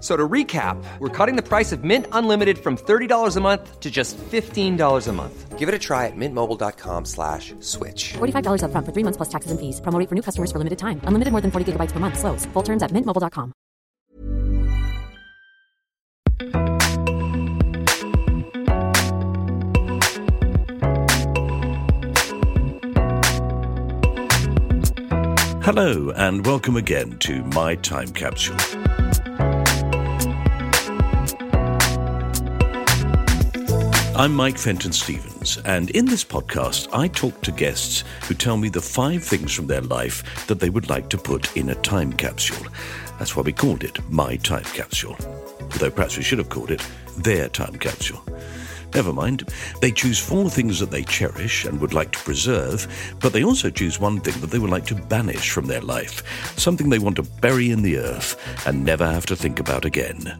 So to recap, we're cutting the price of Mint Unlimited from $30 a month to just $15 a month. Give it a try at mintmobile.com slash switch. $45 upfront for three months plus taxes and fees. Promo for new customers for limited time. Unlimited more than 40 gigabytes per month. Slows. Full terms at mintmobile.com. Hello, and welcome again to My Time Capsule. I'm Mike Fenton Stevens, and in this podcast, I talk to guests who tell me the five things from their life that they would like to put in a time capsule. That's why we called it My Time Capsule. Although perhaps we should have called it Their Time Capsule. Never mind. They choose four things that they cherish and would like to preserve, but they also choose one thing that they would like to banish from their life, something they want to bury in the earth and never have to think about again.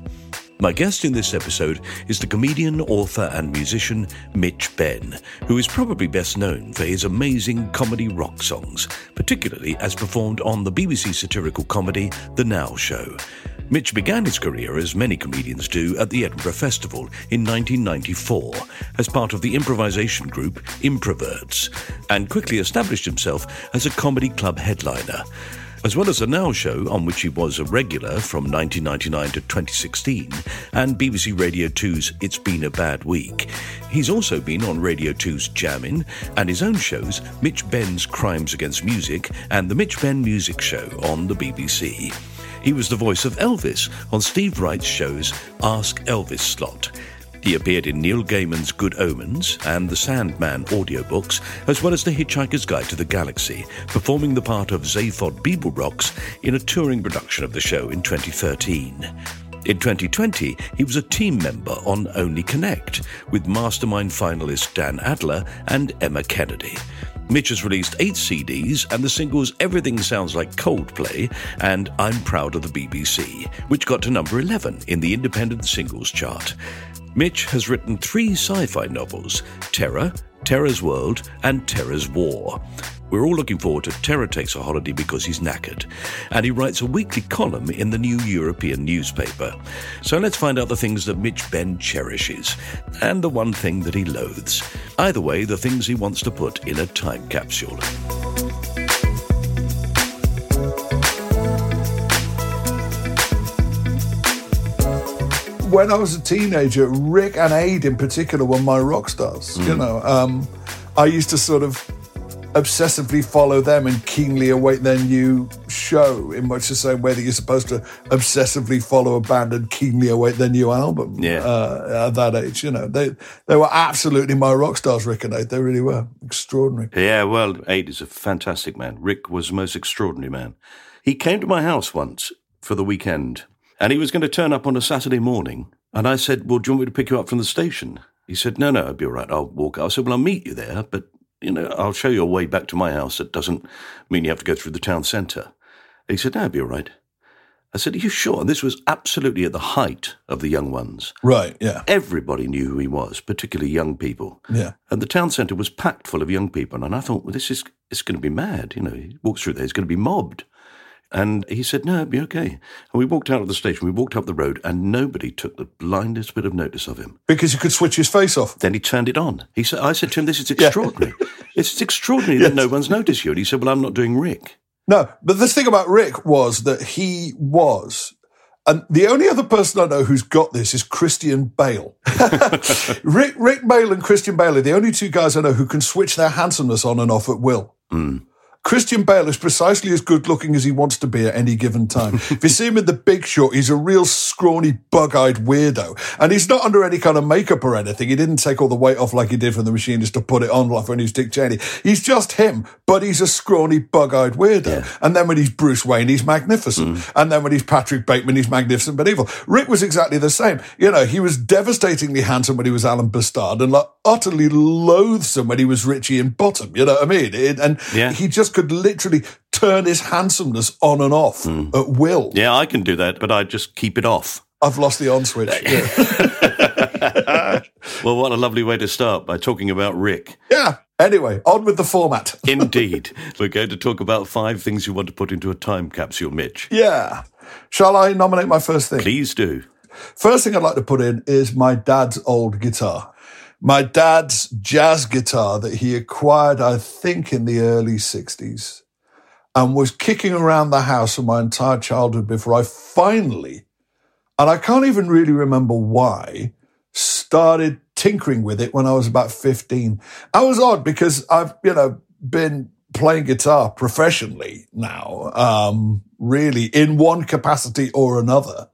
My guest in this episode is the comedian, author, and musician Mitch Benn, who is probably best known for his amazing comedy rock songs, particularly as performed on the BBC satirical comedy The Now Show. Mitch began his career, as many comedians do, at the Edinburgh Festival in 1994 as part of the improvisation group Improverts, and quickly established himself as a comedy club headliner as well as the Now Show, on which he was a regular from 1999 to 2016, and BBC Radio 2's It's Been a Bad Week. He's also been on Radio 2's Jammin' and his own shows, Mitch Benn's Crimes Against Music and The Mitch Benn Music Show on the BBC. He was the voice of Elvis on Steve Wright's shows Ask Elvis slot. He appeared in Neil Gaiman's Good Omens and the Sandman audiobooks, as well as The Hitchhiker's Guide to the Galaxy, performing the part of Zaphod Beeblebrox in a touring production of the show in 2013. In 2020, he was a team member on Only Connect with Mastermind finalist Dan Adler and Emma Kennedy. Mitch has released eight CDs and the singles Everything Sounds Like Coldplay and I'm Proud of the BBC, which got to number 11 in the independent singles chart. Mitch has written three sci fi novels Terror, Terror's World, and Terror's War. We're all looking forward to Terror Takes a Holiday because he's knackered. And he writes a weekly column in the New European newspaper. So let's find out the things that Mitch Benn cherishes and the one thing that he loathes. Either way, the things he wants to put in a time capsule. When I was a teenager, Rick and Ade in particular were my rock stars. You know, um, I used to sort of obsessively follow them and keenly await their new show in much the same way that you're supposed to obsessively follow a band and keenly await their new album. Yeah. Uh, at that age, you know, they they were absolutely my rock stars, Rick and Ade. They really were extraordinary. Yeah, well, Ade is a fantastic man. Rick was the most extraordinary man. He came to my house once for the weekend, and he was going to turn up on a Saturday morning. And I said, Well, do you want me to pick you up from the station? He said, No, no, I'll be all right. I'll walk. I said, Well, I'll meet you there, but, you know, I'll show you a way back to my house that doesn't mean you have to go through the town centre. He said, No, I'll be all right. I said, Are you sure? And this was absolutely at the height of the young ones. Right, yeah. Everybody knew who he was, particularly young people. Yeah. And the town centre was packed full of young people. And I thought, well, this is it's going to be mad. You know, he walks through there, he's going to be mobbed. And he said, no, it'll be okay. And we walked out of the station, we walked up the road, and nobody took the blindest bit of notice of him. Because he could switch his face off. Then he turned it on. He said, I said to him, this is extraordinary. it's extraordinary that no one's noticed you. And he said, well, I'm not doing Rick. No, but the thing about Rick was that he was, and the only other person I know who's got this is Christian Bale. Rick, Rick Bale and Christian Bale are the only two guys I know who can switch their handsomeness on and off at will. Hmm. Christian Bale is precisely as good looking as he wants to be at any given time. if you see him in The Big Short, he's a real scrawny, bug-eyed weirdo. And he's not under any kind of makeup or anything. He didn't take all the weight off like he did from the machinist to put it on like when he was Dick Cheney. He's just him, but he's a scrawny, bug-eyed weirdo. And then when he's Bruce Wayne, he's magnificent. Mm. And then when he's Patrick Bateman, he's magnificent but evil. Rick was exactly the same. You know, he was devastatingly handsome when he was Alan B'Stard and like utterly loathsome when he was Richie in Bottom. You know what I mean? It- and Yeah. he just could literally turn his handsomeness on and off hmm. at will. Yeah, I can do that, but I just keep it off. I've lost the on switch. Yeah. Well, what a lovely way to start by talking about Rick. yeah. Anyway, on with the format. Indeed. We're going to talk about five things you want to put into a time capsule, Mitch. Yeah. Shall I nominate my first thing? Please do. First thing I'd like to put in is my dad's old guitar. My dad's jazz guitar that he acquired, I think, in the early 60s and was kicking around the house for my entire childhood before I finally, and I can't even really remember why, started tinkering with it when I was about 15. I was odd because I've, you know, been playing guitar professionally now, um, really in one capacity or another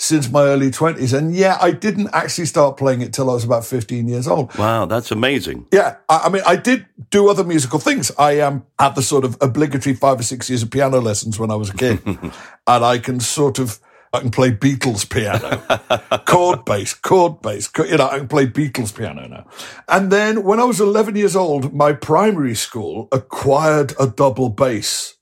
since my early 20s. And yeah, I didn't actually start playing it till I was about 15 years old. Wow, that's amazing. Yeah, I, I mean, I did do other musical things. I um, had the sort of obligatory five or six years of piano lessons when I was a kid, and I can sort of I can play Beatles piano, chord bass, chord bass. You know, I can play Beatles piano now. And then when I was 11 years old, my primary school acquired a double bass.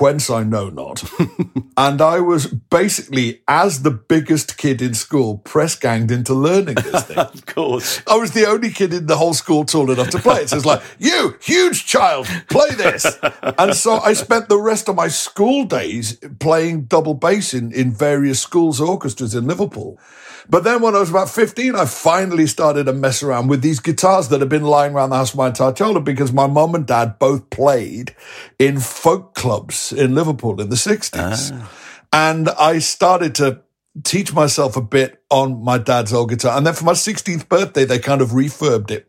Whence I know not. and I was basically, as the biggest kid in school, press ganged into learning this thing. Of course. I was the only kid in the whole school tall enough to play it. So it's like, you, huge child, play this. and so I spent the rest of my school days playing double bass in, in various schools' orchestras in Liverpool. But then when I was about 15, I finally started to mess around with these guitars that had been lying around the house of my entire childhood because my mum and dad both played in folk clubs in Liverpool in the 60s. Ah. And I started to teach myself a bit on my dad's old guitar. And then for my 16th birthday, they kind of refurbed it,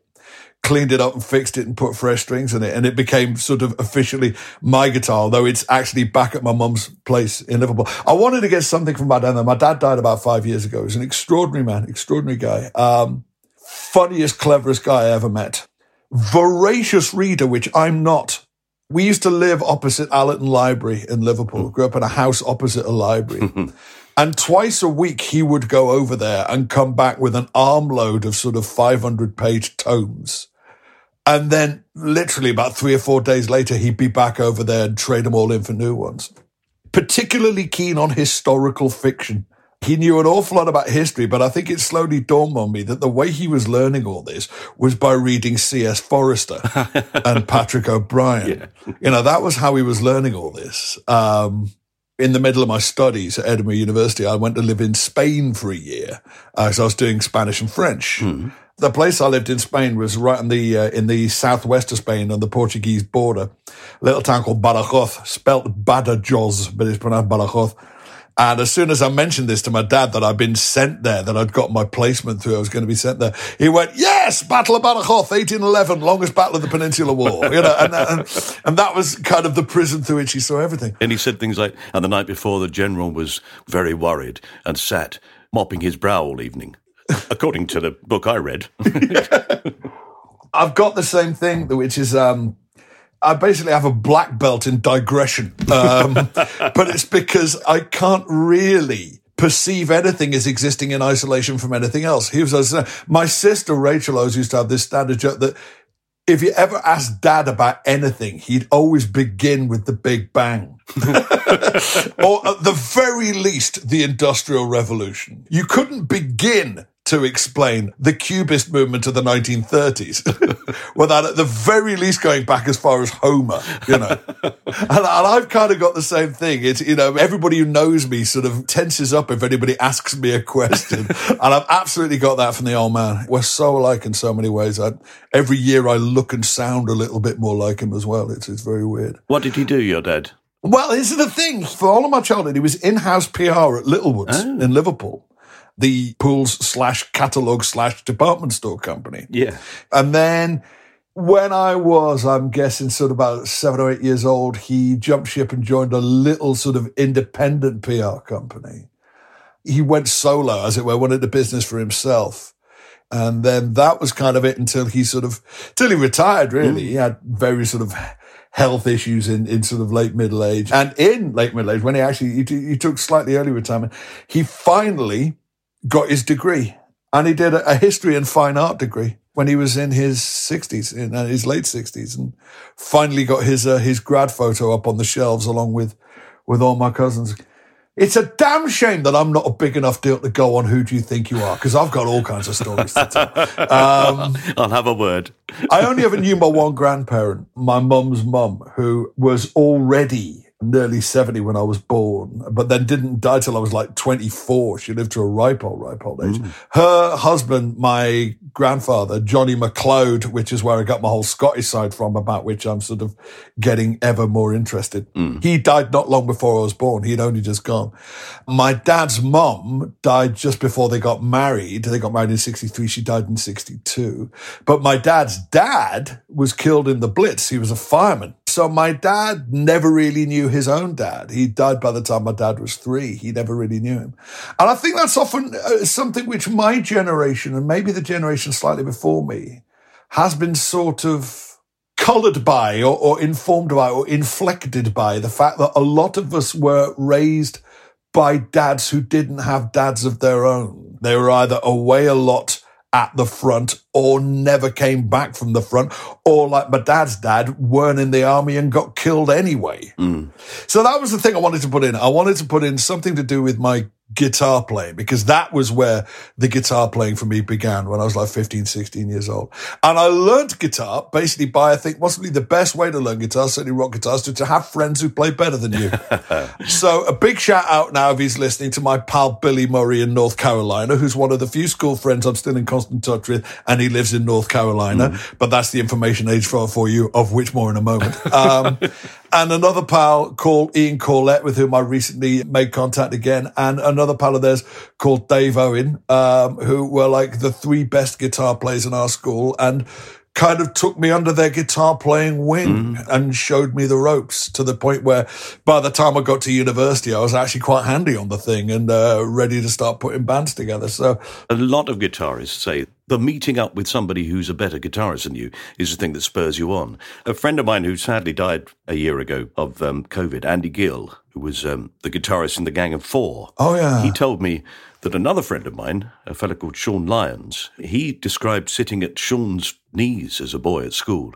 cleaned it up and fixed it and put fresh strings in it. And it became sort of officially my guitar, although it's actually back at my mum's place in Liverpool. I wanted to get something from my dad. though. My dad died about five years ago. He was an extraordinary man, extraordinary guy. Um, funniest, cleverest guy I ever met. Voracious reader, which I'm not. We used to live opposite Allerton Library in Liverpool. Grew up in a house opposite a library. and twice a week he would go over there and come back with an armload of sort of 500 page tomes. And then literally about three or four days later, he'd be back over there and trade them all in for new ones. Particularly keen on historical fiction. He knew an awful lot about history, but I think it slowly dawned on me that the way he was learning all this was by reading C.S. Forester and Patrick O'Brian. You know, that was how he was learning all this. Um, in the middle of my studies at Edinburgh University, I went to live in Spain for a year because I was doing Spanish and French. The place I lived in Spain was right in the uh, in the southwest of Spain on the Portuguese border, a little town called Badajoz, spelt Badajoz, but it's pronounced Badajoz. And as soon as I mentioned this to my dad that I'd been sent there, that I'd got my placement through, I was going to be sent there, he went, "Yes, Battle of Badajoz, 1811, longest battle of the Peninsular War." You know, and, and and that was kind of the prison through which he saw everything. And he said things like, and the night before, the general was very worried and sat mopping his brow all evening, according to the book I read. I've got the same thing, which is um, I basically have a black belt in digression, um, but it's because I can't really perceive anything as existing in isolation from anything else. He was, my sister Rachel always used to have this standard joke that if you ever asked dad about anything, he'd always begin with the Big Bang. or at the very least, the Industrial Revolution. You couldn't begin to explain the Cubist movement of the 1930s without at the very least going back as far as Homer, you know. and, and, I've kind of got the same thing. It's, you know, everybody who knows me sort of tenses up if anybody asks me a question. and I've absolutely got that from the old man. We're so alike in so many ways. I, every year I look and sound a little bit more like him as well. It's, it's very weird. What did he do, your dad? Well, this is the thing. For all of my childhood, he was in-house PR at Littlewoods oh. in Liverpool the pools slash catalog slash department store company. Yeah. And then when I was, I'm guessing, sort of about seven or eight years old, he jumped ship and joined a little sort of independent PR company. He went solo, as it were, went into business for himself. And then that was kind of it until he sort of, till he retired, really. Mm. He had very sort of health issues in, in sort of late middle age. And in late middle age, when he actually, he, he took slightly early retirement, he finally got his degree. And he did a, a history and fine art degree when he was in his 60s, in uh, his late 60s, and finally got his uh, his grad photo up on the shelves along with with all my cousins. It's a damn shame that I'm not a big enough deal to go on Who Do You Think You Are? Because I've got all kinds of stories to tell. Um, I'll have a word. I only ever knew my one grandparent, my mum's mum, who was already nearly 70 when I was born, but then didn't die till I was like 24. She lived to a ripe old, ripe old age. Mm. Her husband, my grandfather, Johnny MacLeod, which is where I got my whole Scottish side from, about which I'm sort of getting ever more interested. Mm. He died not long before I was born. He had only just gone. My dad's mom died just before they got married. They got married in 63. She died in 62. But my dad's dad was killed in the Blitz. He was a fireman. So my dad never really knew his own dad. He died by the time my dad was three. He never really knew him. And I think that's often uh, something which my generation and maybe the generation slightly before me has been sort of colored by or, or informed by or inflected by the fact that a lot of us were raised by dads who didn't have dads of their own. They were either away a lot at the front or never came back from the front or like my dad's dad weren't in the army and got killed anyway. Mm. So that was the thing I wanted to put in. I wanted to put in something to do with my guitar playing because that was where the guitar playing for me began when I was like 15, 16 years old. And I learned guitar basically by, I think, possibly the best way to learn guitar, certainly rock guitars, to, to have friends who play better than you. so a big shout out now if he's listening to my pal Billy Murray in North Carolina, who's one of the few school friends I'm still in constant touch with, and he lives in North Carolina. Mm. But that's the information age for, for you, of which more in a moment. Um, and another pal called Ian Corlett, with whom I recently made contact again, and another pal of theirs called Dave Owen, um, who were like the three best guitar players in our school, and kind of took me under their guitar playing wing mm. and showed me the ropes to the point where by the time I got to university, I was actually quite handy on the thing and uh, ready to start putting bands together. So a lot of guitarists say the meeting up with somebody who's a better guitarist than you is the thing that spurs you on. A friend of mine who sadly died a year ago of um, COVID, Andy Gill, who was um, the guitarist in the Gang of Four. Oh yeah, he told me that another friend of mine, a fellow called Sean Lyons, he described sitting at Sean's knees as a boy at school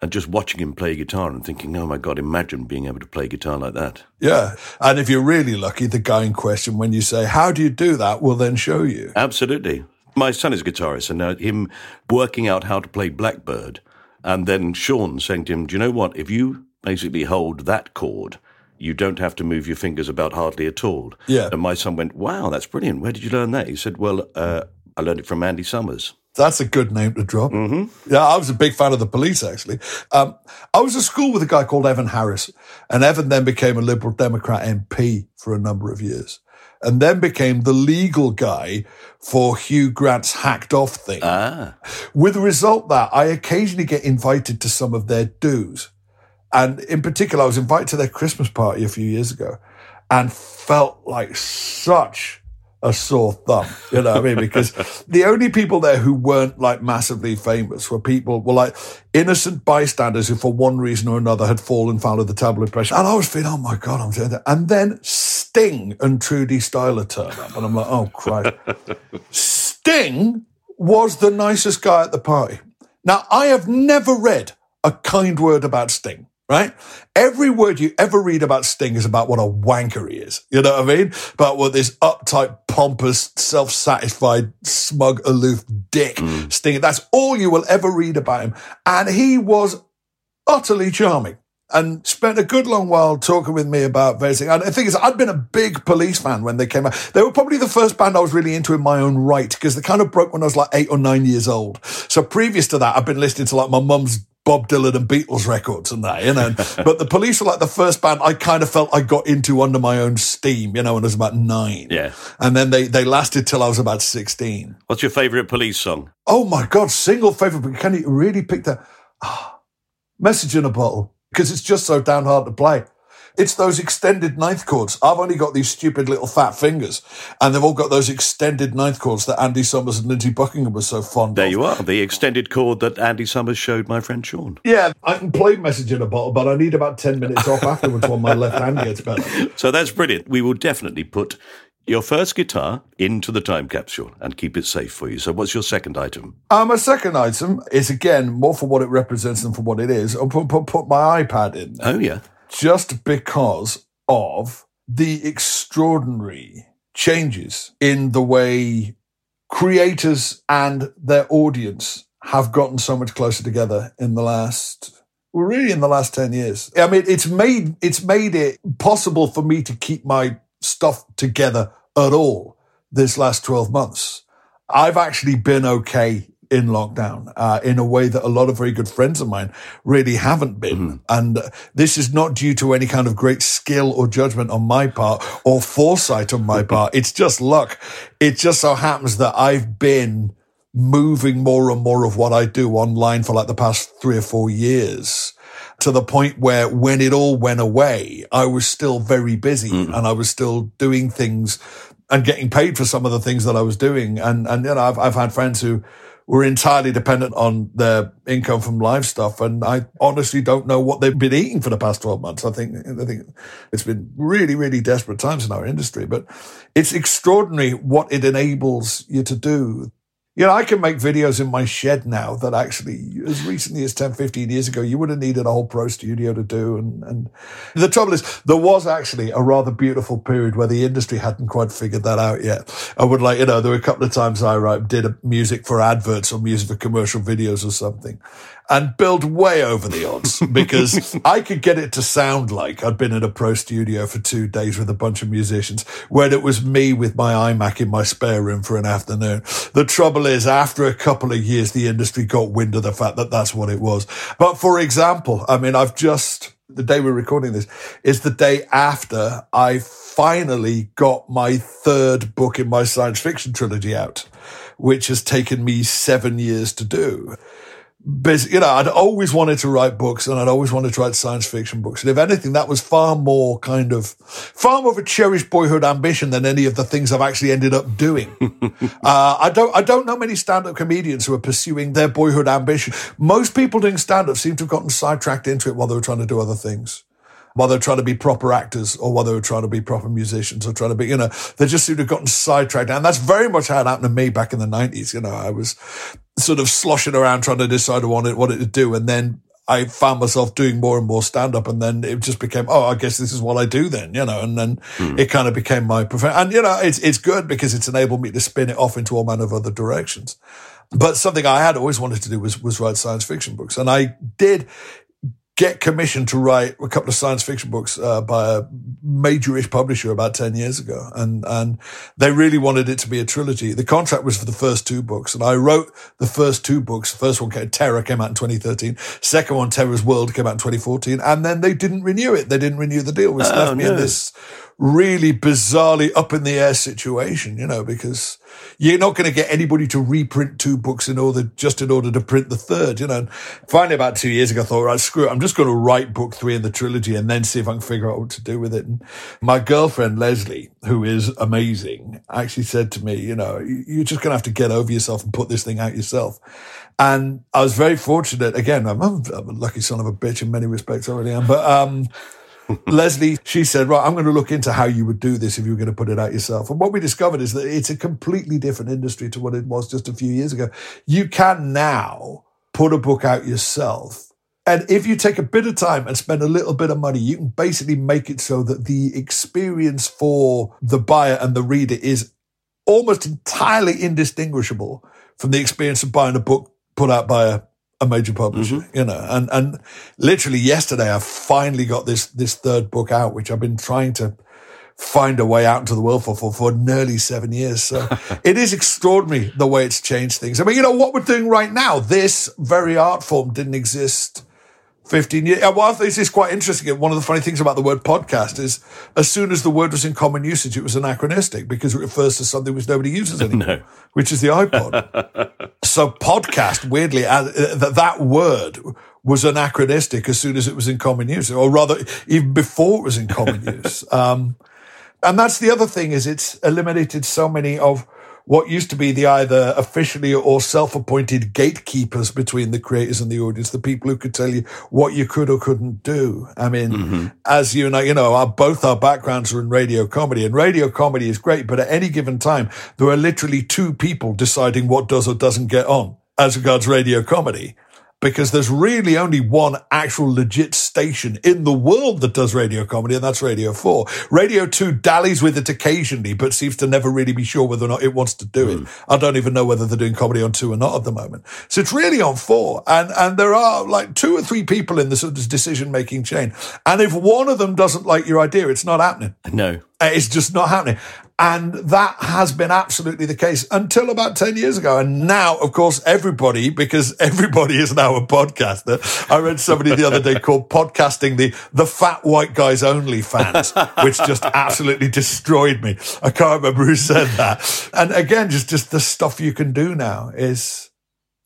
and just watching him play guitar and thinking, oh my God, imagine being able to play guitar like that. Yeah. And if you're really lucky, the guy in question, when you say, how do you do that, will then show you. Absolutely. My son is a guitarist, and now him working out how to play Blackbird, and then Sean saying to him, do you know what? If you basically hold that chord, you don't have to move your fingers about hardly at all. Yeah. And my son went, wow, that's brilliant. Where did you learn that? He said, well, uh, I learned it from Andy Summers. That's a good name to drop. Mm-hmm. Yeah, I was a big fan of the police, actually. Um, I was at school with a guy called Evan Harris, and Evan then became a Liberal Democrat MP for a number of years, and then became the legal guy for Hugh Grant's hacked off thing. Ah. With the result that I occasionally get invited to some of their dues. And in particular, I was invited to their Christmas party a few years ago and felt like such a sore thumb, you know what I mean? Because the only people there who weren't like massively famous were people were like innocent bystanders who for one reason or another had fallen foul of the tabloid pressure. And I was feeling, oh my God, I'm doing that. And then Sting and Trudi Styler turn up. And I'm like, oh Christ. Sting was the nicest guy at the party. Now, I have never read a kind word about Sting right? Every word you ever read about Sting is about what a wanker he is. You know what I mean? About what this uptight, pompous, self-satisfied, smug, aloof dick Mm. Sting. That's all you will ever read about him. And he was utterly charming. And spent a good long while talking with me about various things. And the thing is, I'd been a big police fan when they came out. They were probably the first band I was really into in my own right because they kind of broke when I was like eight or nine years old. So previous to that, I've been listening to like my mum's Bob Dylan and Beatles records and that, you know. but the police were like the first band I kind of felt I got into under my own steam, you know, when I was about nine. Yeah. And then they, they lasted till I was about 16. What's your favourite police song? Oh my God, single favorite, but can you really pick that? Ah, message in a bottle, because it's just so damn hard to play. It's those extended ninth chords. I've only got these stupid little fat fingers, and they've all got those extended ninth chords that Andy Summers and Lindsey Buckingham were so fond There of. There you are, the extended chord that Andy Summers showed my friend Sean. Yeah, I can play message in a bottle, but I need about 10 minutes off afterwards when my left hand gets better. So that's brilliant. We will definitely put your first guitar into the time capsule and keep it safe for you. So what's your second item? Uh, my second item is, again, more for what it represents than for what it is. I'll put, put, put my iPad in. Oh, yeah. Just because of the extraordinary changes in the way creators and their audience have gotten so much closer together in the last well, really in the last 10 years. I mean, it's made, it's made it possible for me to keep my stuff together at all this last 12 months. I've actually been okay in lockdown uh, in a way that a lot of very good friends of mine really haven't been. And uh, this is not due to any kind of great skill or judgment on my part or foresight on my part. It's just luck. It just so happens that I've been moving more and more of what I do online for like the past three or four years to the point where when it all went away, I was still very busy and I was still doing things and getting paid for some of the things that I was doing. And, and, you know, I've, I've had friends who were entirely dependent on their income from live stuff. And I honestly don't know what they've been eating for the past 12 months. I think, I think it's been really, really desperate times in our industry, but it's extraordinary what it enables you to do. You know, I can make videos in my shed now that actually, as recently as 10, 15 years ago, you would have needed a whole pro studio to do. And, and the trouble is, there was actually a rather beautiful period where the industry hadn't quite figured that out yet. I would like, you know, there were a couple of times I uh, did a music for adverts or music for commercial videos or something and build way over the odds because I could get it to sound like I'd been in a pro studio for two days with a bunch of musicians when it was me with my iMac in my spare room for an afternoon. The trouble is after a couple of years, the industry got wind of the fact that that's what it was. But for example, I mean, I've just, the day we're recording this is the day after I finally got my third book in my science fiction trilogy out, which has taken me seven years to do bas- you know, I'd always wanted to write books and I'd always wanted to write science fiction books. And if anything, that was far more kind of, far more of a cherished boyhood ambition than any of the things I've actually ended up doing. uh, I don't, I don't know many stand-up comedians who are pursuing their boyhood ambition. Most people doing stand-up seem to have gotten sidetracked into it while they were trying to do other things. While they're trying to be proper actors or while they were trying to be proper musicians or trying to be, you know, they just seem to have gotten sidetracked. And that's very much how it happened to me back in the nineties. You know, I was sort of sloshing around trying to decide what it, what it to do. And then I found myself doing more and more stand up. And then it just became, oh, I guess this is what I do then, you know, and then hmm. it kind of became my profession. And, you know, it's, it's good because it's enabled me to spin it off into all manner of other directions. But something I had always wanted to do was, was write science fiction books. And I did get commissioned to write a couple of science fiction books uh, by a majorish publisher about 10 years ago. And, and they really wanted it to be a trilogy. The contract was for the first two books. And I wrote the first two books. The first one, came, Terror, came out in 2013. Second one, Terror's World, came out in 2014. And then they didn't renew it. They didn't renew the deal, which left me in this really bizarrely up in the air situation, you know, because you're not going to get anybody to reprint two books in order, just in order to print the third, you know. And finally, about two years ago, I thought, right, screw it. I'm just going to write book three in the trilogy and then see if I can figure out what to do with it. And my girlfriend, Leslie, who is amazing, actually said to me, you know, you're just going to have to get over yourself and put this thing out yourself. And I was very fortunate. Again, I'm, I'm a lucky son of a bitch in many respects, I really am. But, um, Leslie, she said, right, I'm going to look into how you would do this if you were going to put it out yourself. And what we discovered is that it's a completely different industry to what it was just a few years ago. You can now put a book out yourself. And if you take a bit of time and spend a little bit of money, you can basically make it so that the experience for the buyer and the reader is almost entirely indistinguishable from the experience of buying a book put out by a, a major publisher, mm-hmm. you know, and, and literally yesterday I finally got this, this third book out, which I've been trying to find a way out into the world for, for, for nearly seven years. So it is extraordinary the way it's changed things. I mean, you know, what we're doing right now, this very art form didn't exist 15 years. Well, I think this is quite interesting. One of the funny things about the word podcast is as soon as the word was in common usage, it was anachronistic because it refers to something which nobody uses anymore, no. which is the iPod. so podcast, weirdly, uh, that, that word was anachronistic as soon as it was in common use, or rather, even before it was in common use. Um, and that's the other thing is it's eliminated so many of what used to be the either officially or self-appointed gatekeepers between the creators and the audience, the people who could tell you what you could or couldn't do. I mean, mm-hmm. as you know, you know, our, both our backgrounds are in radio comedy and radio comedy is great, but at any given time, there are literally two people deciding what does or doesn't get on as regards radio comedy because there's really only one actual legit station in the world that does radio comedy, and that's Radio 4. Radio 2 dallies with it occasionally, but seems to never really be sure whether or not it wants to do mm. it. Hmm. I don't even know whether they're doing comedy on 2 or not at the moment. So it's really on 4. And, and there are like two or three people in the sort of decision making chain. And if one of them doesn't like your idea, it's not happening. No. It's just not happening. And that has been absolutely the case until about 10 years ago. And now, of course, everybody, because everybody is now a podcaster. I read somebody the other day called podcasting the, the fat white guys only fans, which just absolutely destroyed me. I can't remember who said that. And again, just, just the stuff you can do now is,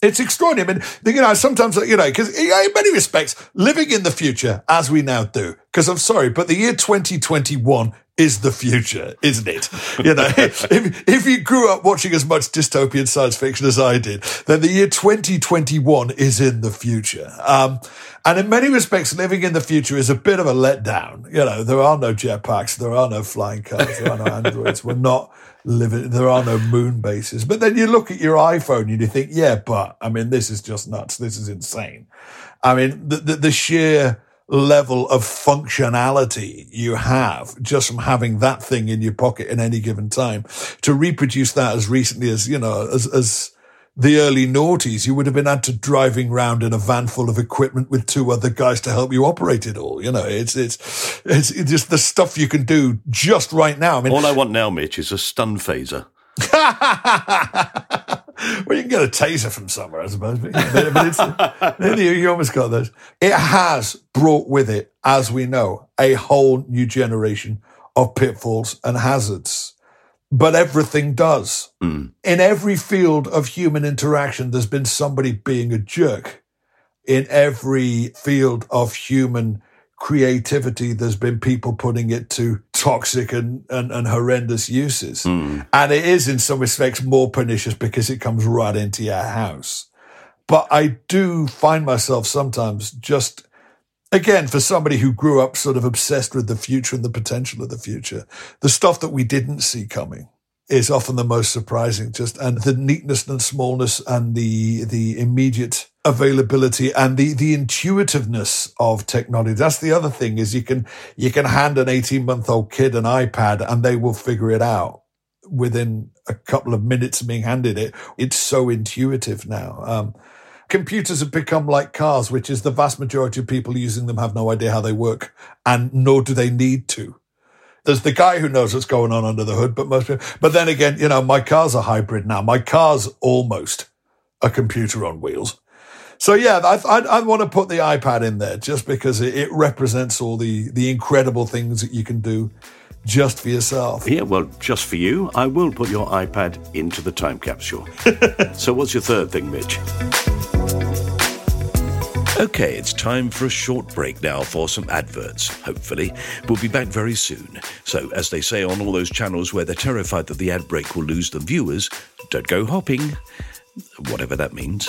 it's extraordinary. I mean, you know, sometimes, you know, because in many respects, living in the future, as we now do, because I'm sorry, but the year 2021 is the future, isn't it? You know, if, if you grew up watching as much dystopian science fiction as I did, then the year 2021 is in the future. Um, and in many respects, living in the future is a bit of a letdown. You know, there are no jetpacks, there are no flying cars, there are no androids. We're not living, there are no moon bases. But then you look at your iPhone and you think, yeah, but I mean, this is just nuts. This is insane. I mean, the, the, the sheer, level of functionality you have just from having that thing in your pocket in any given time to reproduce that as recently as, you know, as, as the early noughties, you would have been had to driving around in a van full of equipment with two other guys to help you operate it all. You know, it's, it's, it's, it's just the stuff you can do just right now. I mean, all I want now, Mitch, is a stun phaser. well, you can get a taser from somewhere, I suppose. But, but it's, you almost got those. It has brought with it, as we know, a whole new generation of pitfalls and hazards. But everything does. Mm. In every field of human interaction, there's been somebody being a jerk. In every field of human creativity, there's been people putting it to toxic and, and, and horrendous uses. Mm. And it is in some respects more pernicious because it comes right into your house. But I do find myself sometimes just, again, for somebody who grew up sort of obsessed with the future and the potential of the future, the stuff that we didn't see coming is often the most surprising. Just and the neatness and smallness and the the immediate availability and the the intuitiveness of technology. That's the other thing is you can you can hand an 18 month old kid an iPad and they will figure it out within a couple of minutes of being handed it. It's so intuitive now. Um, computers have become like cars, which is the vast majority of people using them have no idea how they work and nor do they need to. There's the guy who knows what's going on under the hood, but most people, but then again, you know, my car's a hybrid now. My car's almost a computer on wheels. So yeah, I, I, I, want to put the iPad in there just because it, it, represents all the, the incredible things that you can do just for yourself. Yeah, well, just for you, I will put your iPad into the time capsule. so what's your third thing, Mitch? Okay, it's time for a short break now for some adverts, hopefully. We'll be back very soon. So, as they say on all those channels where they're terrified that the ad break will lose them viewers, don't go hopping. Whatever that means.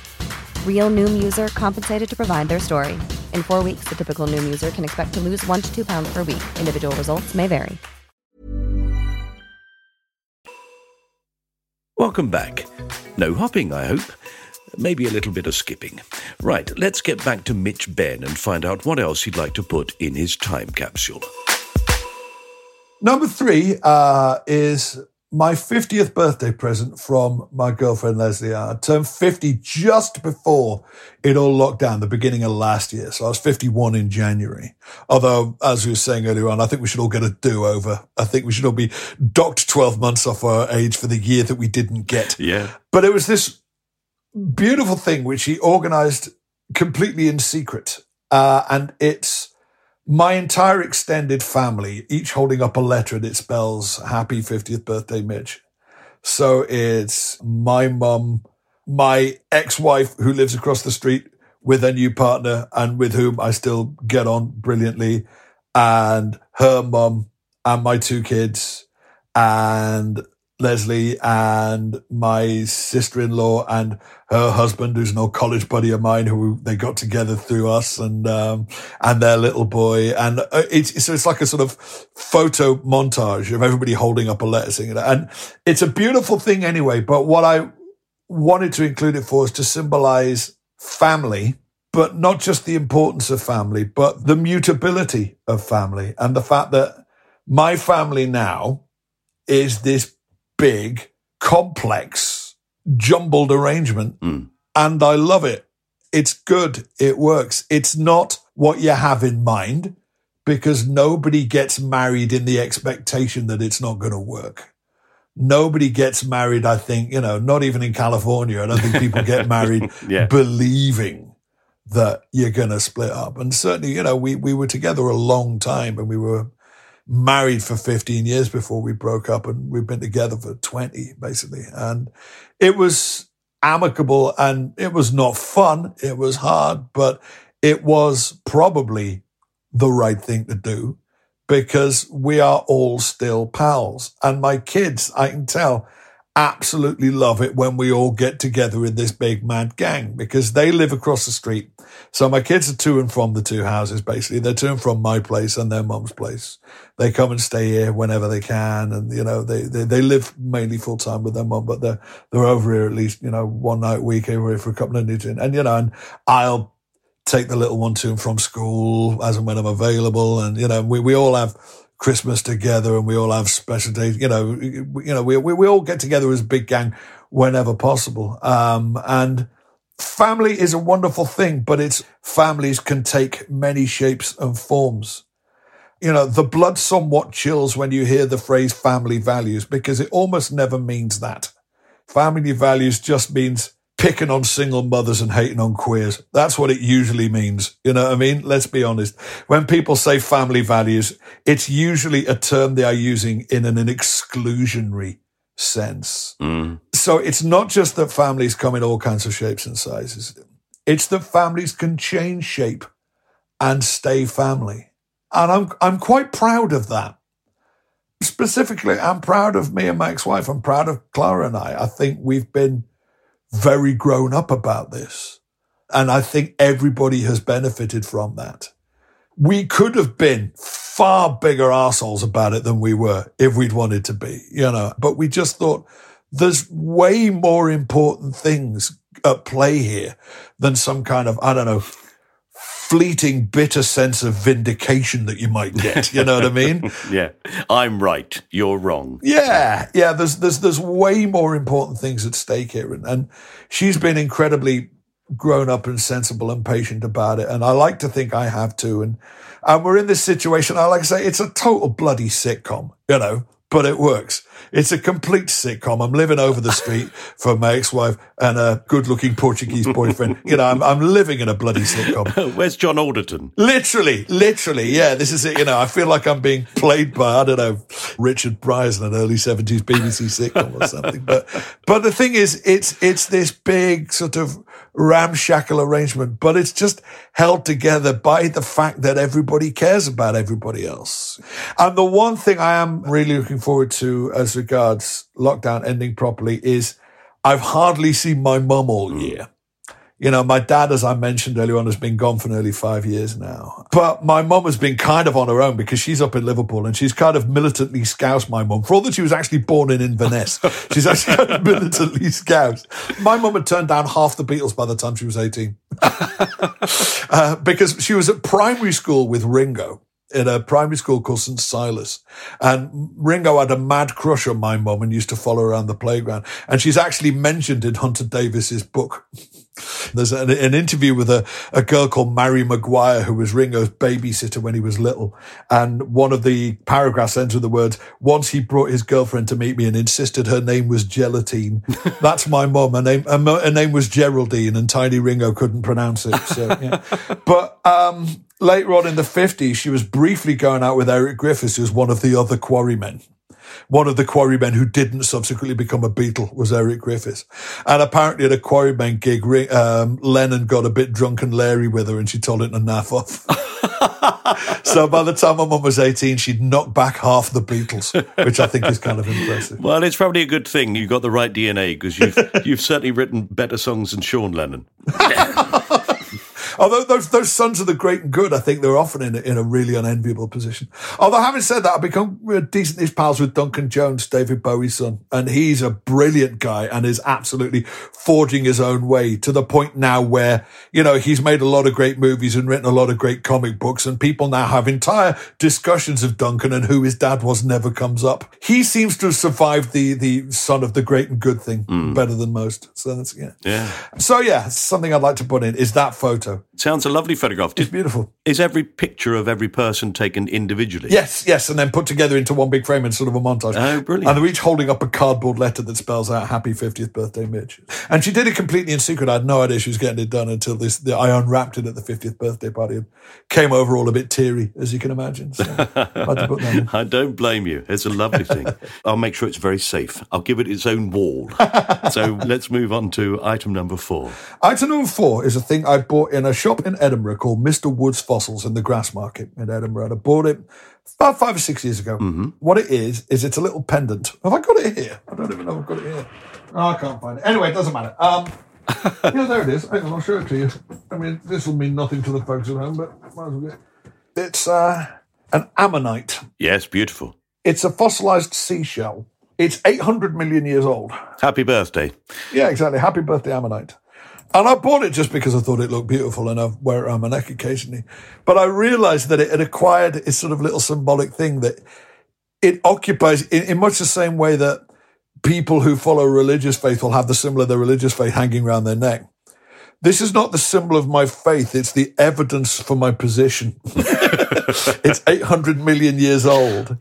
Real Noom user compensated to provide their story. In four weeks, the typical Noom user can expect to lose one to two pounds per week. Individual results may vary. Welcome back. No hopping, I hope. Maybe a little bit of skipping. Right, let's get back to Mitch Benn and find out what else he'd like to put in his time capsule. Number three uh, is my 50th birthday present from my girlfriend Leslie. I turned 50 just before it all locked down, the beginning of last year. So I was 51 in January. Although, as we were saying earlier on, I think we should all get a do over. I think we should all be docked 12 months off our age for the year that we didn't get. Yeah. But it was this beautiful thing which he organized completely in secret. Uh, and it's my entire extended family, each holding up a letter and it spells happy 50th birthday, Mitch. So it's my mum, my ex-wife who lives across the street with a new partner and with whom I still get on brilliantly and her mum and my two kids and Leslie and my sister-in-law and her husband, who's an old college buddy of mine, who they got together through us, and um, and their little boy, and uh, it's so it's like a sort of photo montage of everybody holding up a letter, singing it, and it's a beautiful thing anyway. But what I wanted to include it for is to symbolize family, but not just the importance of family, but the mutability of family, and the fact that my family now is this big, complex, jumbled arrangement. Hmm. And I love it. It's good. It works. It's not what you have in mind because nobody gets married in the expectation that it's not going to work. Nobody gets married, I think, you know, not even in California. I don't think people get married Yeah. believing that you're going to split up. And certainly, you know, we, we were together a long time and we were married for 15 years before we broke up and we've been together for 20 basically. And it was amicable and it was not fun. It was hard, but it was probably the right thing to do because we are all still pals. And my kids, I can tell, absolutely love it when we all get together in this big mad gang because they live across the street. So my kids are to and from the two houses, basically. They're to and from my place and their mum's place. They come and stay here whenever they can. And, you know, they, they, they live mainly full time with their mum, but they're, they're over here at least, you know, one night a week over here for a couple of nights. And, you know, and I'll take the little one to and from school as and when I'm available. And, you know, we, we all have Christmas together and we all have special days, you know, you know, we, we, we all get together as a big gang whenever possible. Um, and family is a wonderful thing, but it's families can take many shapes and forms. You know, the blood somewhat chills when you hear the phrase family values because it almost never means that. Family values just means picking on single mothers and hating on queers. That's what it usually means. You know what I mean? Let's be honest. When people say family values, it's usually a term they are using in an, an exclusionary sense. Mm. So it's not just that families come in all kinds of shapes and sizes. It's that families can change shape and stay family. And I'm, I'm quite proud of that. Specifically, I'm proud of me and my ex-wife. I'm proud of Clara and I. I think we've been very grown up about this. And I think everybody has benefited from that. We could have been far bigger assholes about it than we were if we'd wanted to be, you know, but we just thought there's way more important things at play here than some kind of, I don't know, fleeting bitter sense of vindication that you might get. You know what I mean? yeah. I'm right. You're wrong. Yeah, yeah. There's there's there's way more important things at stake here, and, and she's been incredibly grown up and sensible and patient about it, and I like to think I have too. And and we're in this situation. I like to say it's a total bloody sitcom, you know, but it works. It's a complete sitcom. I'm living over the street from my ex-wife and a good-looking Portuguese boyfriend. you know, I'm, I'm living in a bloody sitcom. Where's John Alderton? Literally, literally, yeah. This is it. You know, I feel like I'm being played by I don't know Richard Briers in an early seventies BBC sitcom or something. But but the thing is, it's it's this big sort of ramshackle arrangement, but it's just held together by the fact that everybody cares about everybody else. And the one thing I am really looking forward to as regards lockdown ending properly is I've hardly seen my mum all year. You know, my dad, as I mentioned earlier on, has been gone for nearly five years now. But my mum has been kind of on her own because she's up in Liverpool and she's kind of militantly scoused my mum. For all that she was actually born in Inverness, she's actually kind of militantly scoused. My mum had turned down half the Beatles by the time she was 18. uh, because she was at primary school with Ringo in a primary school called St. Silas. And Ringo had a mad crush on my mum and used to follow her around the playground. And she's actually mentioned in Hunter Davies's book. There's an, an, interview with a, a girl called Mary Maguire, who was Ringo's babysitter when he was little. And one of the paragraphs ends with the words, once he brought his girlfriend to meet me and insisted her name was Gelatine. That's my mum. Her name, her name was Geraldine and Tiny Ringo couldn't pronounce it. So, yeah. But, um, later on in the 50s, she was briefly going out with Eric Griffiths, who's one of the other quarrymen. One of the quarrymen who didn't subsequently become a Beatle was Eric Griffiths. And apparently at a quarrymen gig, um, Lennon got a bit drunk and Larry with her and she told him to naff off. so by the time my mum was 18, she'd knocked back half the Beatles, which I think is kind of impressive. Well, it's probably a good thing you got the right DNA because you've, you've certainly written better songs than Sean Lennon. Although those those sons of the great and good, I think they're often in a, in a really unenviable position. Although having said that, I've become decent pals with Duncan Jones, David Bowie's son, and he's a brilliant guy and is absolutely forging his own way to the point now where you know he's made a lot of great movies and written a lot of great comic books, and people now have entire discussions of Duncan and who his dad was never comes up. He seems to have survived the the son of the great and good thing mm. better than most. So that's yeah. Yeah. So yeah, something I'd like to put in is that photo. Sounds a lovely photograph. It's beautiful. Is every picture of every person taken individually? Yes, yes, and then put together into one big frame in sort of a montage. Oh, brilliant. And they're each holding up a cardboard letter that spells out happy 50th birthday, Mitch. And she did it completely in secret. I had no idea she was getting it done until this, the, I unwrapped it at the 50th birthday party and came over all a bit teary, as you can imagine. So I, I don't blame you. It's a lovely thing. I'll make sure it's very safe. I'll give it its own wall. so let's move on to item number four. Item number four is a thing I bought in a shop in Edinburgh called Mr. Wood's Fossils in the Grassmarket in Edinburgh. And I bought it about five or six years ago. Mm-hmm. What it is, is it's a little pendant. Have I got it here? I don't even know I've got it here. Oh, I can't find it. Anyway, it doesn't matter. Um, yeah, there it is. Hang on, I'll show it to you. I mean, this will mean nothing to the folks at home, but might as well get It's uh, an ammonite. Yes, beautiful. It's a fossilized seashell. It's 800 million years old. Happy birthday. Yeah, exactly. Happy birthday, ammonite. And I bought it just because I thought it looked beautiful and I wear it around my neck occasionally. But I realized that it had acquired its sort of little symbolic thing that it occupies in, in much the same way that people who follow religious faith will have the symbol of their religious faith hanging around their neck. This is not the symbol of my faith. It's the evidence for my position. it's 800 million years old.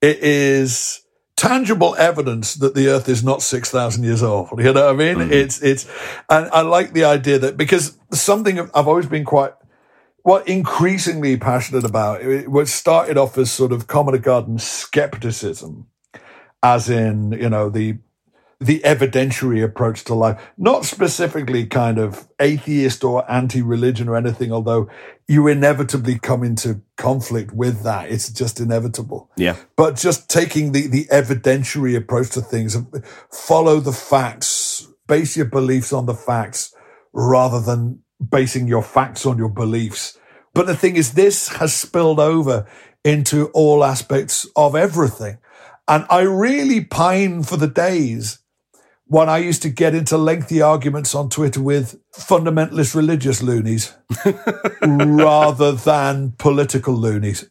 It is tangible evidence that the earth is not 6,000 years old. You know what I mean? Mm-hmm. It's, it's, and I like the idea that because something I've always been quite, what increasingly passionate about, it, what started off as sort of common garden skepticism, as in, you know, the, the evidentiary approach to life, not specifically kind of atheist or anti religion or anything, although you inevitably come into conflict with that. It's just inevitable. Yeah. But just taking the, the evidentiary approach to things, and follow the facts, base your beliefs on the facts rather than basing your facts on your beliefs. But the thing is, this has spilled over into all aspects of everything. And I really pine for the days when I used to get into lengthy arguments on Twitter with fundamentalist religious loonies rather than political loonies.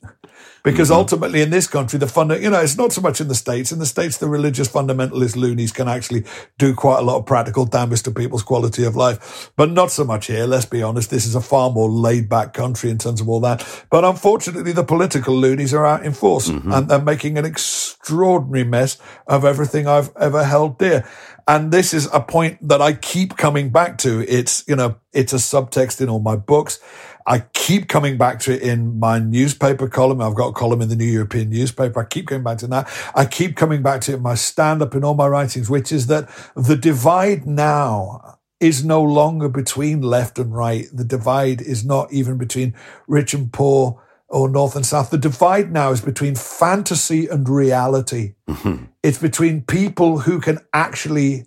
Because Mm-hmm. ultimately in this country, the funda- you know, it's not so much in the States. In the States, the religious fundamentalist loonies can actually do quite a lot of practical damage to people's quality of life, but not so much here. Let's be honest. This is a far more laid back country in terms of all that. But unfortunately, the political loonies are out in force and they're making an extraordinary mess of everything I've ever held dear. And this is a point that I keep coming back to. It's, you know, it's a subtext in all my books. I keep coming back to it in my newspaper column. I've got a column in the New European newspaper. I keep going back to that. I keep coming back to it in my stand up in all my writings, which is that the divide now is no longer between left and right. The divide is not even between rich and poor or north and south. The divide now is between fantasy and reality. Mm-hmm. It's between people who can actually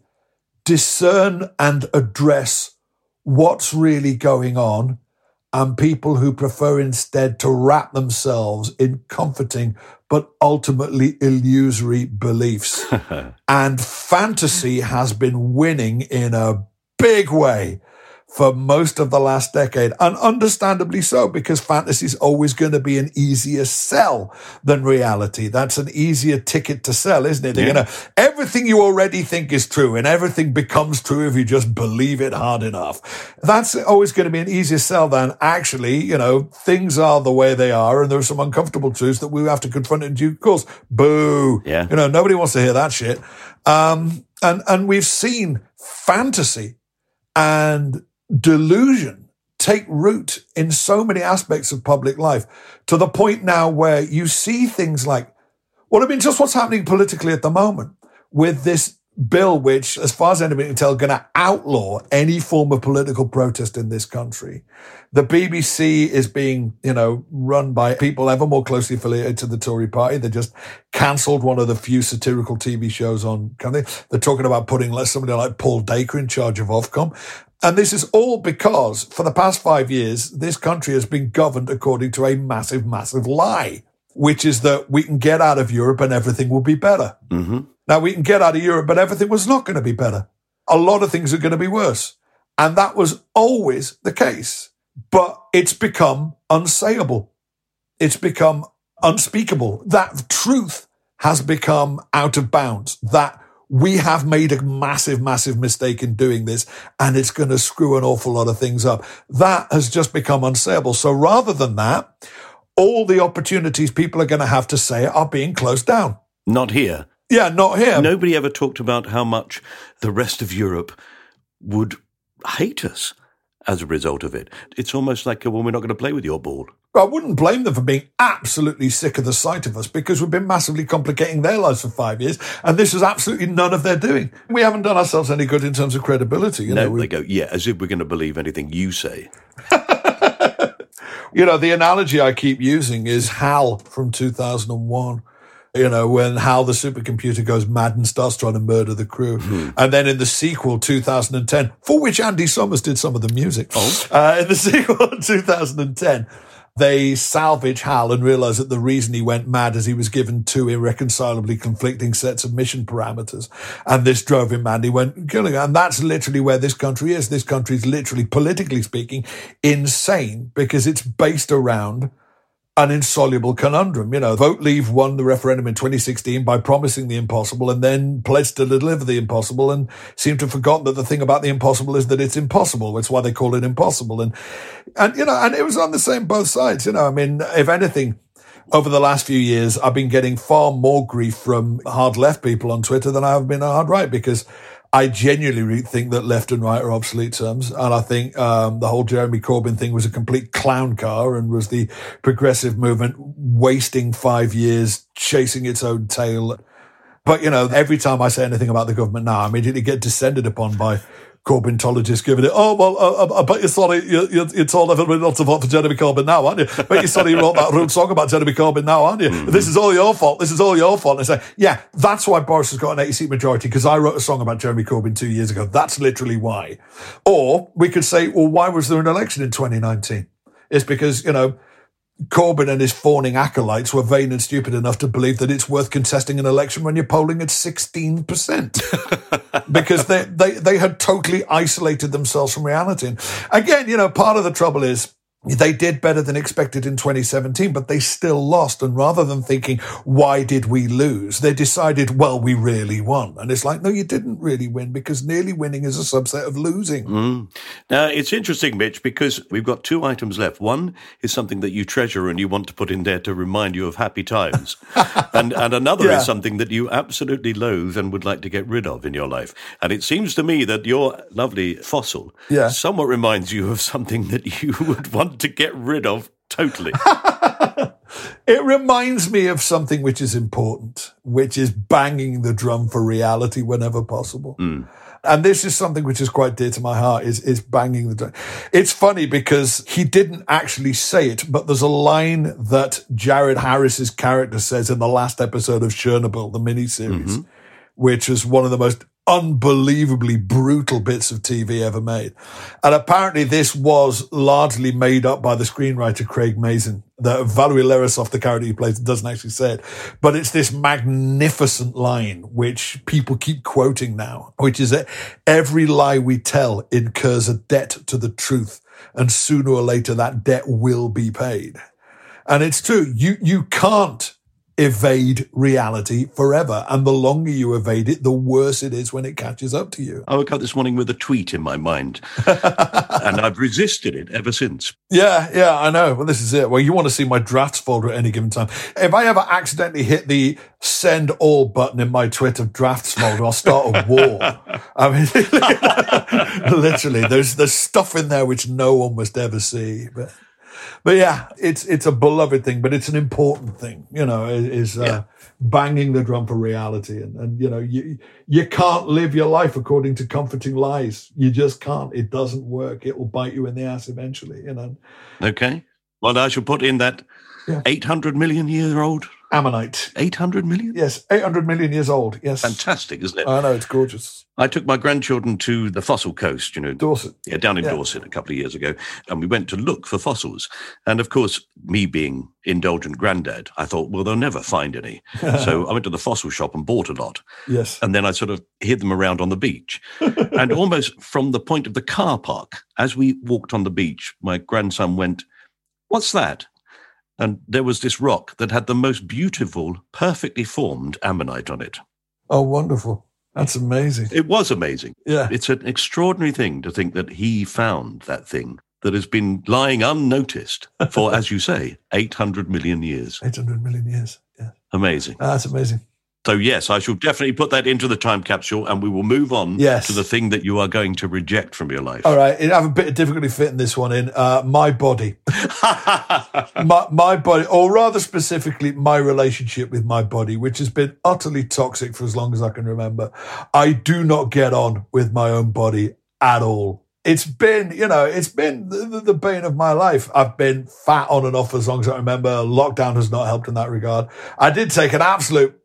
discern and address what's really going on and people who prefer instead to wrap themselves in comforting but ultimately illusory beliefs. and fantasy has been winning in a big way for most of the last decade, and understandably so, because fantasy is always going to be an easier sell than reality. That's an easier ticket to sell, isn't it? You know, everything you already think is true, and everything becomes true if you just believe it hard enough. That's always going to be an easier sell than actually, you know, things are the way they are, and there are some uncomfortable truths that we have to confront in due course. Boo! Yeah. You know, nobody wants to hear that shit. Um, and and we've seen fantasy and delusion take root in so many aspects of public life to the point now where you see things like, well, I mean, just what's happening politically at the moment with this bill, which, as far as anybody can tell, going to outlaw any form of political protest in this country. The BBC is being, you know, run by people ever more closely affiliated to the Tory party. They just cancelled one of the few satirical TV shows on. Can they? They're talking about putting somebody like Paul Dacre in charge of Ofcom. And this is all because for the past five years, this country has been governed according to a massive, massive lie, which is that we can get out of Europe and everything will be better. Mm-hmm. Now we can get out of Europe, but everything was not going to be better. A lot of things are going to be worse. And that was always the case. But it's become unsayable. It's become unspeakable. That truth has become out of bounds. That we have made a massive, massive mistake in doing this, and it's going to screw an awful lot of things up. That has just become unsayable. So rather than that, all the opportunities people are going to have to say are being closed down. Not here. Yeah, not here. Nobody ever talked about how much the rest of Europe would hate us as a result of it. It's almost like, well, we're not going to play with your ball. I wouldn't blame them for being absolutely sick of the sight of us because we've been massively complicating their lives for five years, and this is absolutely none of their doing. We haven't done ourselves any good in terms of credibility. You no, know, they go, yeah, as if we're going to believe anything you say. you know, the analogy I keep using is HAL from 2001. You know, when HAL the supercomputer goes mad and starts trying to murder the crew. And then in the sequel, 2010, for which Andy Summers did some of the music. Uh, in the sequel, 2010, they salvage Hal and realize that the reason he went mad is he was given two irreconcilably conflicting sets of mission parameters. And this drove him mad. He went killing. And that's literally where this country is. This country is literally, politically speaking, insane because it's based around an insoluble conundrum. You know, Vote Leave won the referendum in 2016 by promising the impossible and then pledged to deliver the impossible and seemed to have forgotten that the thing about the impossible is that it's impossible. That's why they call it impossible. And, and, you know, and it was on the same both sides. You know, I mean, if anything, over the last few years, I've been getting far more grief from hard left people on Twitter than I have been hard right because I genuinely think that left and right are obsolete terms. And I think um, the whole Jeremy Corbyn thing was a complete clown car and was the progressive movement wasting five years chasing its own tail. But, you know, every time I say anything about the government now, I immediately get descended upon by Corbyntologists giving it, oh, well, uh, I bet you're sorry you, you, you told everybody not to vote for Jeremy Corbyn now, aren't you? I bet you're sorry you wrote that rude song about Jeremy Corbyn now, aren't you? Mm-hmm. This is all your fault. This is all your fault. And I say, yeah, that's why Boris has got an 80 seat majority because I wrote a song about Jeremy Corbyn two years ago. That's literally why. Or we could say, well, why was there an election in 2019? It's because, you know, Corbyn and his fawning acolytes were vain and stupid enough to believe that it's worth contesting an election when you're polling at 16%. because they, they, they had totally isolated themselves from reality. And again, you know, part of the trouble is they did better than expected in 2017, but they still lost. And rather than thinking, why did we lose? They decided, well, we really won. And it's like, no, you didn't really win because nearly winning is a subset of losing. Mm. Now, it's interesting, Mitch, because we've got two items left. One is something that you treasure and you want to put in there to remind you of happy times. and, and another yeah. is something that you absolutely loathe and would like to get rid of in your life. And it seems to me that your lovely fossil yeah. somewhat reminds you of something that you would want to get rid of totally. it reminds me of something which is important, which is banging the drum for reality whenever possible. Mm. And this is something which is quite dear to my heart is, is banging the drum. It's funny because he didn't actually say it, but there's a line that Jared Harris's character says in the last episode of Chernobyl, the miniseries, mm-hmm. which is one of the most unbelievably brutal bits of TV ever made. And apparently this was largely made up by the screenwriter Craig Mazin. That Valery Legasov, the character he plays, doesn't actually say it. But it's this magnificent line, which people keep quoting now, which is that every lie we tell incurs a debt to the truth. And sooner or later that debt will be paid. And it's true. You, you can't evade reality forever. And the longer you evade it, the worse it is when it catches up to you. I woke up this morning with a tweet in my mind, and I've resisted it ever since. Yeah, yeah, I know. Well, this is it. Well, you want to see my drafts folder at any given time. If I ever accidentally hit the send all button in my Twitter drafts folder, I'll start a war. I mean, literally, there's there's stuff in there which no one must ever see. But but yeah, it's it's a beloved thing, but it's an important thing. You know, is uh, yeah. banging the drum for reality, and and you know, you you can't live your life according to comforting lies. You just can't. It doesn't work. It will bite you in the ass eventually. You know. Okay. Well, I shall put in that yeah. 800 million year old Ammonite. 800 million? Yes, 800 million years old. Yes. Fantastic, isn't it? I know, it's gorgeous. I took my grandchildren to the fossil coast, you know. Dorset. Yeah, down in yeah. Dorset a couple of years ago. And we went to look for fossils. And of course, me being indulgent granddad, I thought, well, they'll never find any. so I went to the fossil shop and bought a lot. Yes. And then I sort of hid them around on the beach. and almost from the point of the car park, as we walked on the beach, my grandson went, What's that? And there was this rock that had the most beautiful, perfectly formed ammonite on it. Oh, wonderful. That's amazing. It was amazing. Yeah. It's an extraordinary thing to think that he found that thing that has been lying unnoticed for, as you say, 800 million years. 800 million years. Yeah. Amazing. Ah, that's amazing. So, yes, I shall definitely put that into the time capsule and we will move on yes. to the thing that you are going to reject from your life. All right. I have a bit of difficulty fitting this one in. Uh, my body. my, my body, or rather specifically, my relationship with my body, which has been utterly toxic for as long as I can remember. I do not get on with my own body at all it's been, you know, it's been the, the, bane of my life. I've been fat on and off as long as I remember. Lockdown has not helped in that regard. I did take an absolute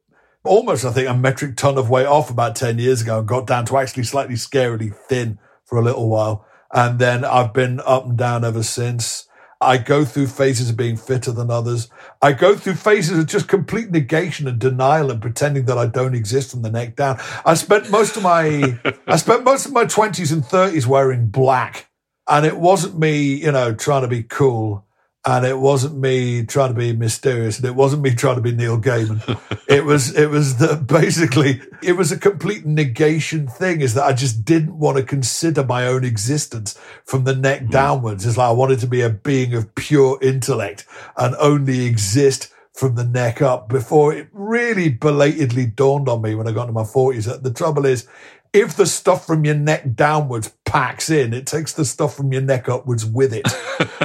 almost, I think, a metric ton of weight off about 10 years ago and got down to actually slightly scarily thin for a little while. And then I've been up and down ever since. I go through phases of being fitter than others. I go through phases of just complete negation and denial and pretending that I don't exist from the neck down. I spent most of my, I spent most of my twenties and thirties wearing black and it wasn't me, you know, trying to be cool and it wasn't me trying to be mysterious and it wasn't me trying to be Neil Gaiman. it was, it was the, basically, it was a complete negation thing is that I just didn't want to consider my own existence from the neck mm. downwards. It's like I wanted to be a being of pure intellect and only exist from the neck up before it really belatedly dawned on me when I got into my 40s that the trouble is, if the stuff from your neck downwards packs in, it takes the stuff from your neck upwards with it.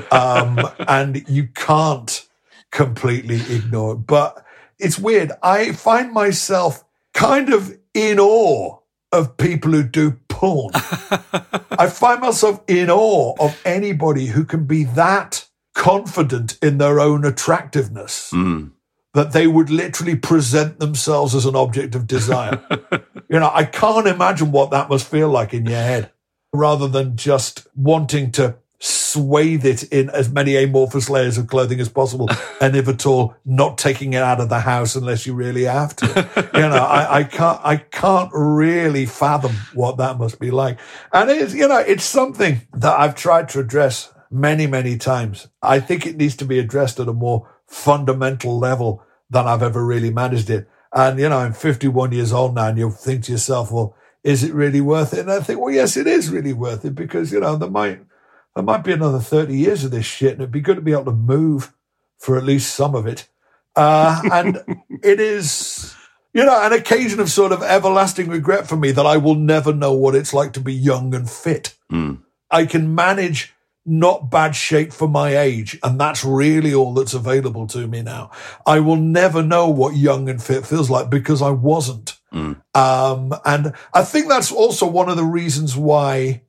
um, and you can't completely ignore it. But it's weird. I find myself kind of in awe of people who do porn. I find myself in awe of anybody who can be that confident in their own attractiveness Mm. That they would literally present themselves as an object of desire. you know, I can't imagine what that must feel like in your head rather than just wanting to swathe it in as many amorphous layers of clothing as possible and if at all not taking it out of the house unless you really have to. You know I, I can't i can't really fathom what that must be like. And it's you know it's something that i've tried to address many many times. I think it needs to be addressed at a more fundamental level than i've ever really managed it and you know i'm 51 years old now and you'll think to yourself well is it really worth it and i think well yes it is really worth it because you know there might there might be another 30 years of this shit, and it'd be good to be able to move for at least some of it. Uh, and it is, you know, an occasion of sort of everlasting regret for me that I will never know what it's like to be young and fit. Mm. I can manage not bad shape for my age, and that's really all that's available to me now. I will never know what young and fit feels like because I wasn't. Mm. Um, and I think that's also one of the reasons why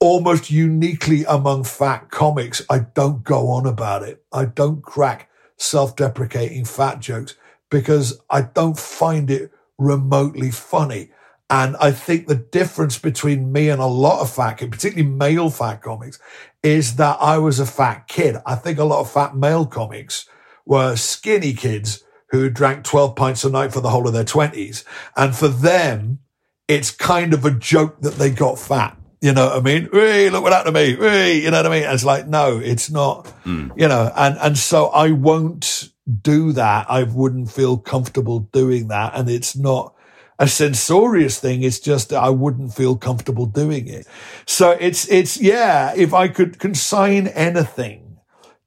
almost uniquely among fat comics, I don't go on about it. I don't crack self-deprecating fat jokes because I don't find it remotely funny. And I think the difference between me and a lot of fat, particularly male fat comics, is that I was a fat kid. I think a lot of fat male comics were skinny kids who drank 12 pints a night for the whole of their 20s. And for them, it's kind of a joke that they got fat. You know what I mean? Hey, look what happened to me. Hey, you know what I mean? And it's like, no, it's not, hmm. you know, and, and so I won't do that. I wouldn't feel comfortable doing that. And it's not a censorious thing. It's just that I wouldn't feel comfortable doing it. So it's, it's, yeah, if I could consign anything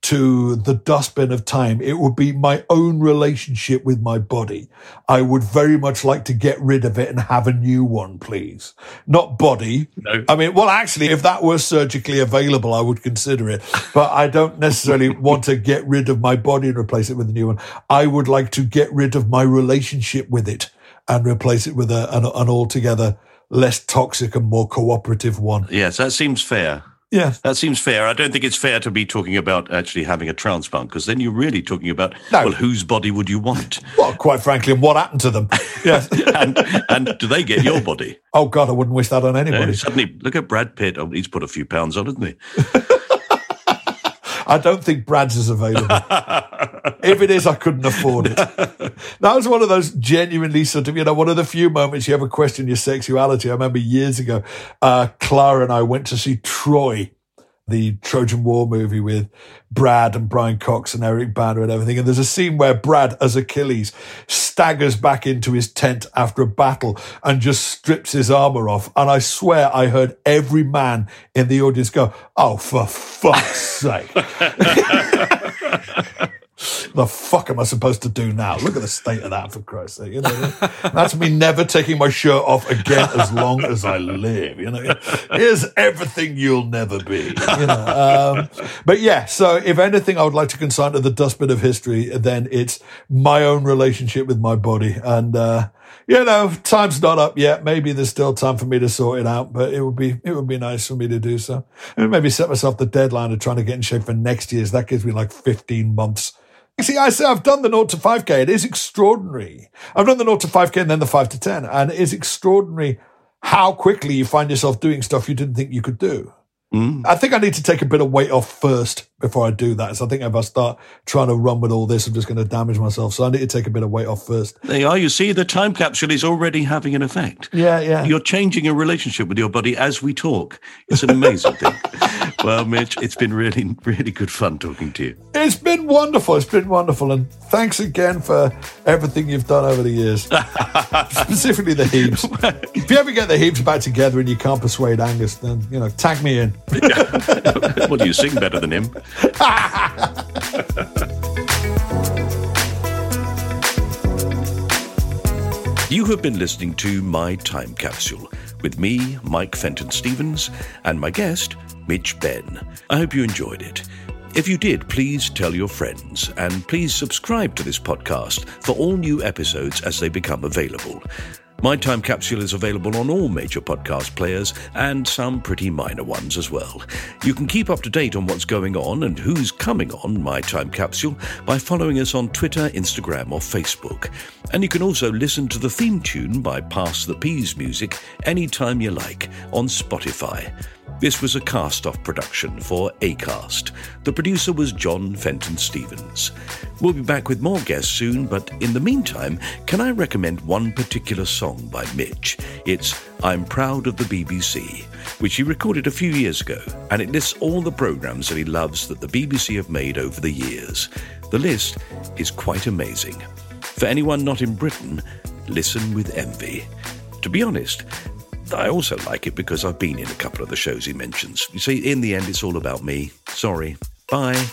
to the dustbin of time, it would be my own relationship with my body. I would very much like to get rid of it and have a new one, please. Not body. No. I mean, well, actually, if that were surgically available, I would consider it. But I don't necessarily want to get rid of my body and replace it with a new one. I would like to get rid of my relationship with it and replace it with a, an, an altogether less toxic and more cooperative one. Yes, that seems fair. Yeah. That seems fair. I don't think it's fair to be talking about actually having a transplant because then you're really talking about, No. well, whose body would you want? Well, quite frankly, and what happened to them? Yes. and, and do they get your body? Oh God, I wouldn't wish that on No, anybody. suddenly, look at Brad Pitt. Oh, he's put a few pounds on, hasn't he? I don't think Brad's is available. If it is, I couldn't afford it. That was one of those genuinely sort of, you know, one of the few moments you ever question your sexuality. I remember years ago, uh, Clara and I went to see Troy, the Trojan War movie with Brad and Brian Cox and Eric Bana and everything. And there's a scene where Brad, as Achilles, staggers back into his tent after a battle and just strips his armor off. And I swear I heard every man in the audience go, Oh, for fuck's sake. the fuck am I supposed to do now? Look at the state of that, for Christ's sake. You know, that's me never taking my shirt off again as long as I live. You know, here's everything you'll never be. You know, um, but yeah. So if anything, I would like to consign to the dustbin of history. Then it's my own relationship with my body, and uh, you know, time's not up yet. Maybe there's still time for me to sort it out, but it would be it would be nice for me to do so. And maybe set myself the deadline of trying to get in shape for next year's. That gives me like 15 months. See, I say I've done the 0 to 5K. It is extraordinary. I've done the 0 to 5K and then the 5 to 10. And it is extraordinary how quickly you find yourself doing stuff you didn't think you could do. Mm. I think I need to take a bit of weight off first before I do that. So I think if I start trying to run with all this, I'm just going to damage myself. So I need to take a bit of weight off first. There you are. You see, the time capsule is already having an effect. Yeah, yeah. You're changing your relationship with your body as we talk. It's an amazing thing. Well, Mitch, it's been really, really good fun talking to you. It's been wonderful. It's been wonderful. And thanks again for everything you've done over the years, specifically the Heaps. if you ever get the Heaps back together and you can't persuade Angus, then, you know, tag me in. what do you sing better than him? you have been listening to My Time Capsule with me, Mike Fenton Stevens, and my guest, Mitch Benn. I hope you enjoyed it. If you did, please tell your friends and please subscribe to this podcast for all new episodes as they become available. My Time Capsule is available on all major podcast players and some pretty minor ones as well. You can keep up to date on what's going on and who's coming on My Time Capsule by following us on Twitter, Instagram, or Facebook. And you can also listen to the theme tune by Pass the Peas Music anytime you like on Spotify. This was a cast off production for ACAST. The producer was John Fenton Stevens. We'll be back with more guests soon, but in the meantime, can I recommend one particular song by Mitch? It's I'm Proud of the BBC, which he recorded a few years ago, and it lists all the programmes that he loves that the BBC have made over the years. The list is quite amazing. For anyone not in Britain, listen with envy. To be honest, I also like it because I've been in a couple of the shows he mentions. You see, in the end, it's all about me. Sorry. Bye.